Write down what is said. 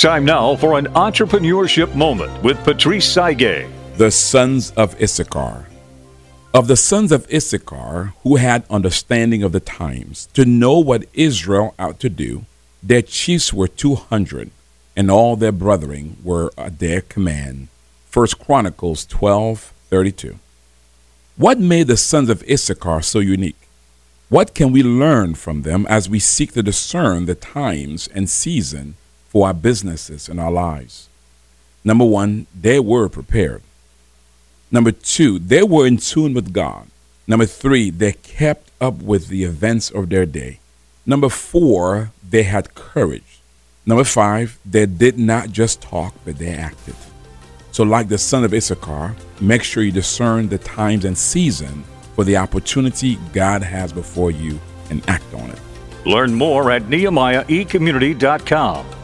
Time now for an entrepreneurship moment with Patrice Tsague. The sons of Issachar. Of the sons of Issachar who had understanding of the times to know what Israel ought to do, their chiefs were two hundred, and all their brethren were at their command. First Chronicles twelve thirty two. What made the sons of Issachar so unique? What can we learn from them as we seek to discern the times and season for our businesses and our lives? Number one, they were prepared. Number two, they were in tune with God. Number three, they kept up with the events of their day. Number four, they had courage. Number five, they did not just talk, but they acted. So, like the son of Issachar, make sure you discern the times and season for the opportunity God has before you and act on it. Learn more at nehemiahecommunity.com.